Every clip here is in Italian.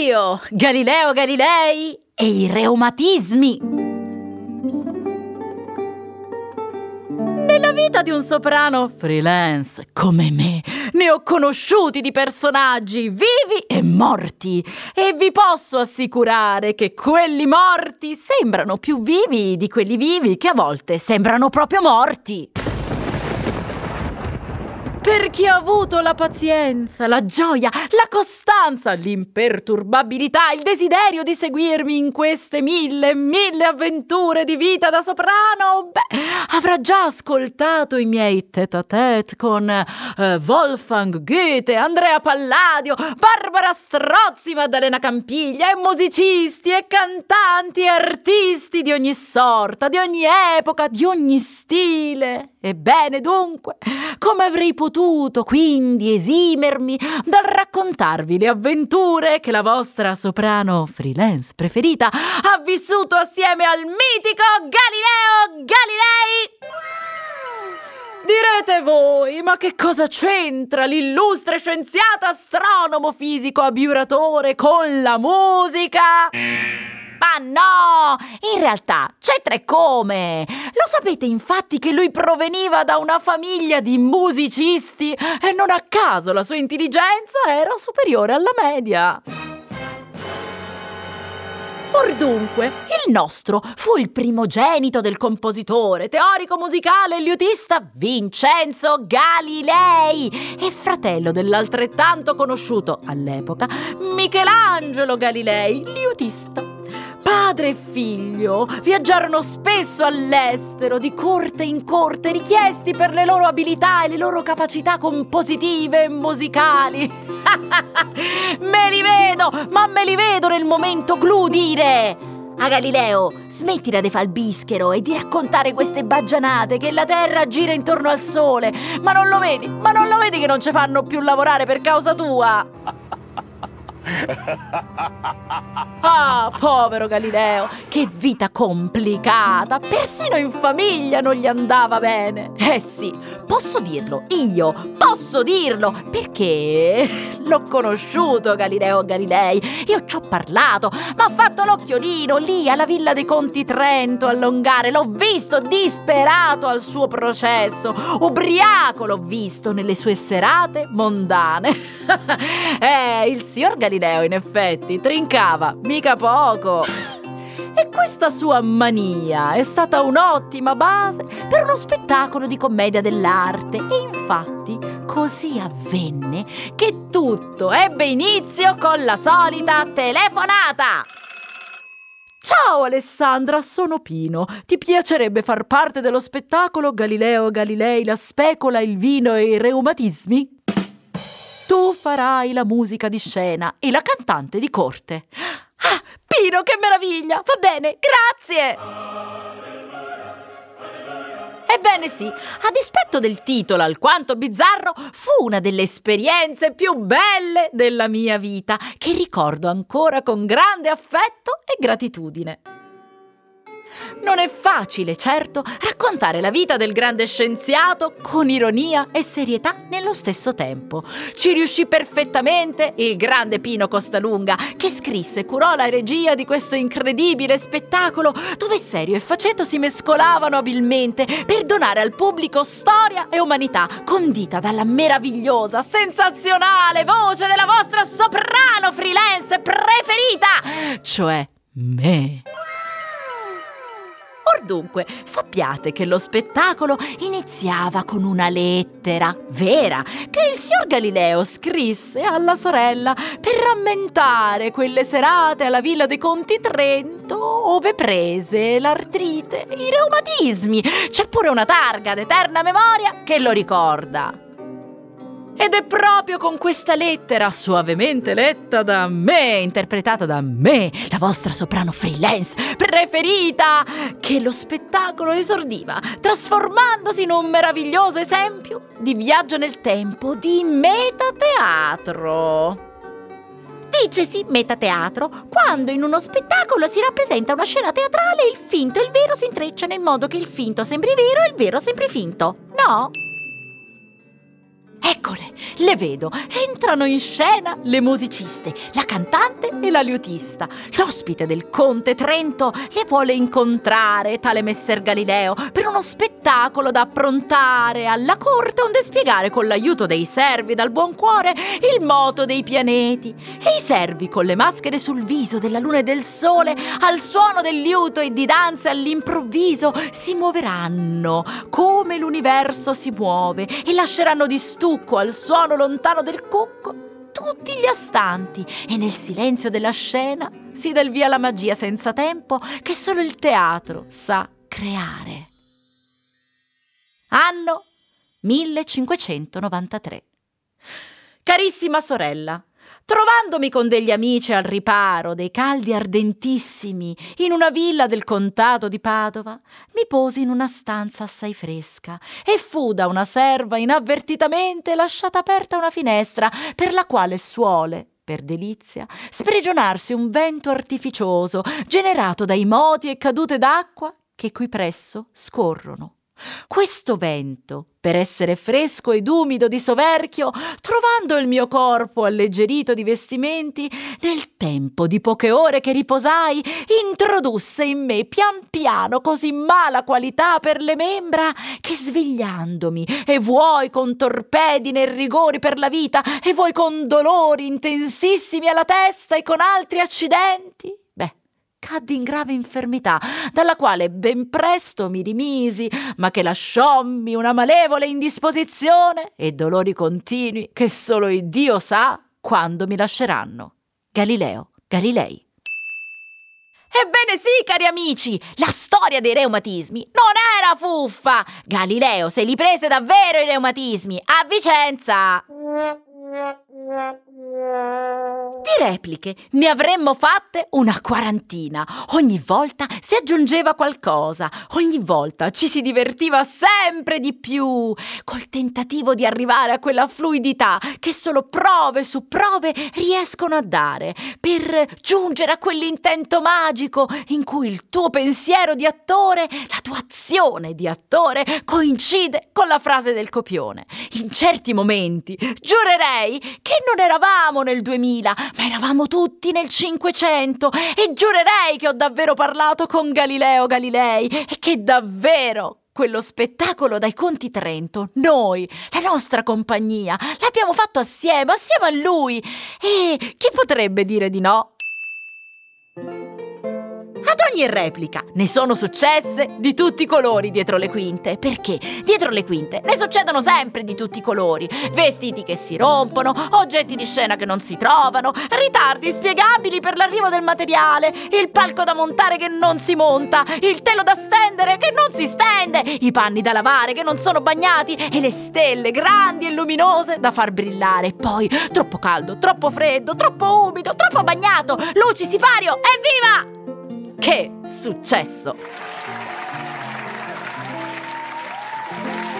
Io, Galileo Galilei e i reumatismi. Nella vita di un soprano freelance come me ne ho conosciuti di personaggi vivi e morti e vi posso assicurare che quelli morti sembrano più vivi di quelli vivi che a volte sembrano proprio morti. Per chi ha avuto la pazienza, la gioia, la costanza, l'imperturbabilità, il desiderio di seguirmi in queste mille, mille avventure di vita da soprano, beh, avrà già ascoltato i miei tête-à-tête con eh, Wolfgang Goethe, Andrea Palladio, Barbara Strozzi, Maddalena Campiglia e musicisti e cantanti e artisti di ogni sorta, di ogni epoca, di ogni stile. Ebbene dunque, come avrei potuto quindi esimermi dal raccontarvi le avventure che la vostra soprano freelance preferita ha vissuto assieme al mitico Galileo Galilei? Direte voi, ma che cosa c'entra l'illustre scienziato astronomo fisico abiuratore con la musica? Ma no! In realtà c'entra e come! Lo sapete infatti che lui proveniva da una famiglia di musicisti e non a caso la sua intelligenza era superiore alla media. Or dunque, il nostro fu il primogenito del compositore, teorico musicale e liutista Vincenzo Galilei e fratello dell'altrettanto conosciuto all'epoca Michelangelo Galilei, liutista. Padre e figlio viaggiarono spesso all'estero, di corte in corte, richiesti per le loro abilità e le loro capacità compositive e musicali. me li vedo, ma me li vedo nel momento clou dire a Galileo, smettila di fare il bischero e di raccontare queste baggianate che la Terra gira intorno al Sole. Ma non lo vedi? Ma non lo vedi che non ci fanno più lavorare per causa tua? Ah, povero Galileo, che vita complicata! Persino in famiglia non gli andava bene. Eh sì, posso dirlo, io posso dirlo, perché l'ho conosciuto Galileo Galilei, io ci ho parlato, ma ha fatto l'occhiolino lì alla Villa dei Conti Trento a Longare, l'ho visto disperato al suo processo, ubriaco l'ho visto nelle sue serate mondane. eh, il signor Galileo in effetti trincava mica poco. E questa sua mania è stata un'ottima base per uno spettacolo di commedia dell'arte. E infatti così avvenne che tutto ebbe inizio con la solita telefonata. Ciao Alessandra, sono Pino. Ti piacerebbe far parte dello spettacolo Galileo Galilei, la specola, il vino e i reumatismi? Tu farai la musica di scena e la cantante di corte. Ah, Pino, che meraviglia! Va bene, grazie! Ebbene sì, a dispetto del titolo alquanto bizzarro, fu una delle esperienze più belle della mia vita, che ricordo ancora con grande affetto e gratitudine. Non è facile, certo, raccontare la vita del grande scienziato con ironia e serietà nello stesso tempo. Ci riuscì perfettamente il grande Pino Costalunga, che scrisse e curò la regia di questo incredibile spettacolo dove serio e faceto si mescolavano abilmente per donare al pubblico storia e umanità condita dalla meravigliosa, sensazionale voce della vostra soprano freelance preferita, cioè me. Or dunque, sappiate che lo spettacolo iniziava con una lettera vera che il signor Galileo scrisse alla sorella per rammentare quelle serate alla Villa dei Conti Trento, ove prese l'artrite, i reumatismi. C'è pure una targa d'eterna memoria che lo ricorda. Ed è proprio con questa lettera, suavemente letta da me, interpretata da me, la vostra soprano freelance preferita, che lo spettacolo esordiva, trasformandosi in un meraviglioso esempio di viaggio nel tempo di metateatro. Dicesi metateatro quando in uno spettacolo si rappresenta una scena teatrale e il finto e il vero si intrecciano in modo che il finto sembri vero e il vero sembri finto. No? Eccole, le vedo. Entrano in scena le musiciste, la cantante e la liutista. L'ospite del conte Trento le vuole incontrare, tale messer Galileo, per uno spettacolo da approntare alla corte onde spiegare con l'aiuto dei servi dal buon cuore il moto dei pianeti. E i servi con le maschere sul viso della luna e del sole, al suono del liuto e di danze all'improvviso, si muoveranno come l'universo si muove e lasceranno di stucco al suono lontano del cucco tutti gli astanti e nel silenzio della scena si dà il via la magia senza tempo che solo il teatro sa creare. Anno 1593. Carissima sorella, Trovandomi con degli amici al riparo dei caldi ardentissimi in una villa del contado di Padova, mi posi in una stanza assai fresca e fu da una serva inavvertitamente lasciata aperta una finestra per la quale suole, per delizia, sprigionarsi un vento artificioso generato dai moti e cadute d'acqua che qui presso scorrono. Questo vento, per essere fresco ed umido di soverchio, trovando il mio corpo alleggerito di vestimenti, nel tempo di poche ore che riposai, introdusse in me pian piano così mala qualità per le membra che svegliandomi, e vuoi con torpedine e rigori per la vita, e vuoi con dolori intensissimi alla testa e con altri accidenti, caddi in grave infermità, dalla quale ben presto mi rimisi, ma che lasciommi una malevole indisposizione e dolori continui che solo Dio sa quando mi lasceranno. Galileo Galilei. Ebbene sì, cari amici, la storia dei reumatismi non era fuffa. Galileo se li prese davvero i reumatismi a Vicenza. Repliche ne avremmo fatte una quarantina. Ogni volta si aggiungeva qualcosa, ogni volta ci si divertiva sempre di più, col tentativo di arrivare a quella fluidità che solo prove su prove riescono a dare, per giungere a quell'intento magico in cui il tuo pensiero di attore, la tua azione di attore coincide con la frase del copione. In certi momenti giurerei che non eravamo nel 2000, ma eravamo tutti nel 500 e giurerei che ho davvero parlato con Galileo Galilei e che davvero quello spettacolo dai Conti Trento, noi, la nostra compagnia, l'abbiamo fatto assieme, assieme a lui. E chi potrebbe dire di no? Ad ogni replica ne sono successe di tutti i colori dietro le quinte, perché dietro le quinte ne succedono sempre di tutti i colori. Vestiti che si rompono, oggetti di scena che non si trovano, ritardi spiegabili per l'arrivo del materiale, il palco da montare che non si monta, il telo da stendere che non si stende, i panni da lavare che non sono bagnati e le stelle grandi e luminose da far brillare. Poi troppo caldo, troppo freddo, troppo umido, troppo bagnato, luci, sipario, evviva! Che successo!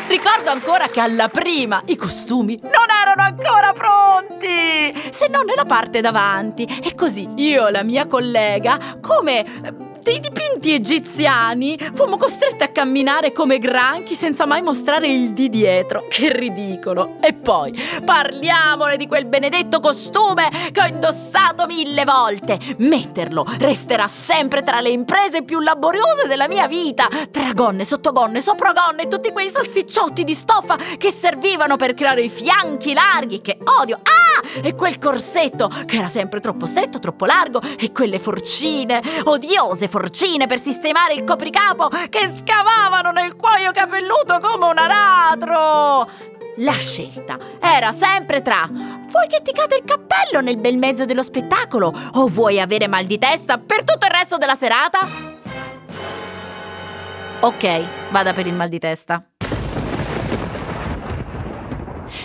Ricordo ancora che alla prima i costumi non erano ancora pronti, se non nella parte davanti. E così io e la mia collega, come dei dipinti egiziani, fummo costretti a camminare come granchi senza mai mostrare il di dietro. Che ridicolo! E poi parliamone di quel benedetto costume che ho indossato mille volte. Metterlo resterà sempre tra le imprese più laboriose della mia vita. Tra gonne, sottogonne, sopragonne e tutti quei salsicciotti di stoffa che servivano per creare i fianchi larghi che odio. Ah! E quel corsetto che era sempre troppo stretto, troppo largo e quelle forcine odiose forcine per sistemare il copricapo che scavavano nel cuoio capelluto come un aratro. La scelta era sempre tra vuoi che ti cade il cappello nel bel mezzo dello spettacolo o vuoi avere mal di testa per tutto il resto della serata? Ok, vada per il mal di testa.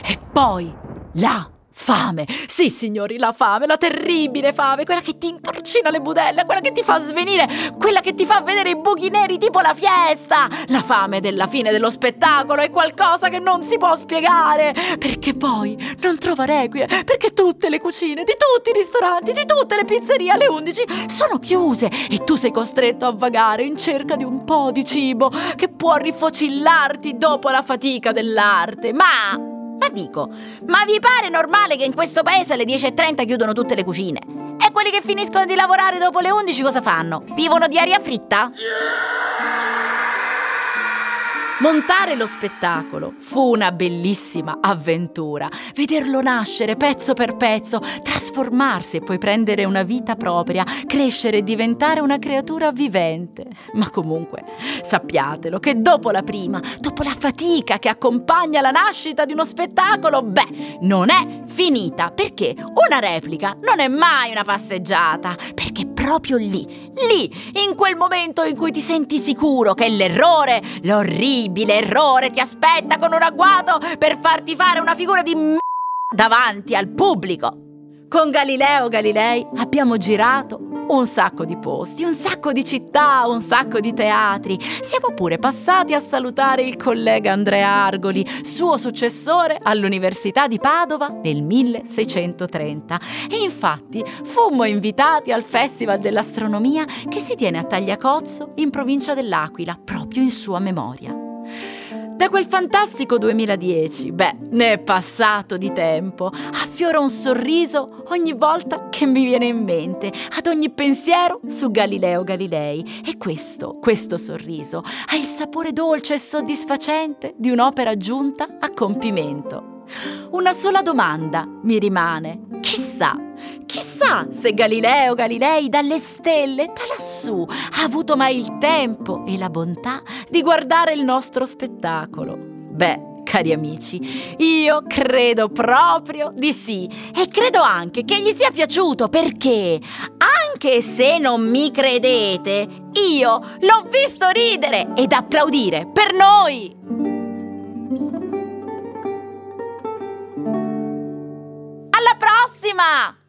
E poi La Fame, sì signori, la fame, la terribile fame, quella che ti intorcina le budella, quella che ti fa svenire, quella che ti fa vedere i buchi neri tipo la fiesta. La fame della fine dello spettacolo è qualcosa che non si può spiegare, perché poi non trova requie, perché tutte le cucine di tutti i ristoranti, di tutte le pizzerie alle 11 sono chiuse e tu sei costretto a vagare in cerca di un po' di cibo che può rifocillarti dopo la fatica dell'arte. Ma ma dico, ma vi pare normale che in questo paese alle 10.30 chiudono tutte le cucine? E quelli che finiscono di lavorare dopo le 11 cosa fanno? Vivono di aria fritta? Montare lo spettacolo fu una bellissima avventura. Vederlo nascere pezzo per pezzo, trasformarsi e poi prendere una vita propria, crescere e diventare una creatura vivente. Ma comunque, sappiatelo che dopo la prima, dopo la fatica che accompagna la nascita di uno spettacolo, beh, non è finita, perché una replica non è mai una passeggiata, perché proprio lì, lì, in quel momento in cui ti senti sicuro che l'errore, l'orribile, errore ti aspetta con un agguato per farti fare una figura di m***a davanti al pubblico. Con Galileo Galilei abbiamo girato un sacco di posti, un sacco di città, un sacco di teatri. Siamo pure passati a salutare il collega Andrea Argoli, suo successore all'Università di Padova nel 1630. E infatti fummo invitati al Festival dell'Astronomia che si tiene a Tagliacozzo in provincia dell'Aquila, proprio in sua memoria. Da quel fantastico 2010, beh, ne è passato di tempo. Affiora un sorriso ogni volta che mi viene in mente, ad ogni pensiero su Galileo Galilei. E questo, questo sorriso, ha il sapore dolce e soddisfacente di un'opera giunta a compimento. Una sola domanda mi rimane. Chissà Chissà se Galileo Galilei dalle stelle, da lassù, ha avuto mai il tempo e la bontà di guardare il nostro spettacolo. Beh, cari amici. Io credo proprio di sì e credo anche che gli sia piaciuto perché, anche se non mi credete, io l'ho visto ridere ed applaudire per noi. Alla prossima!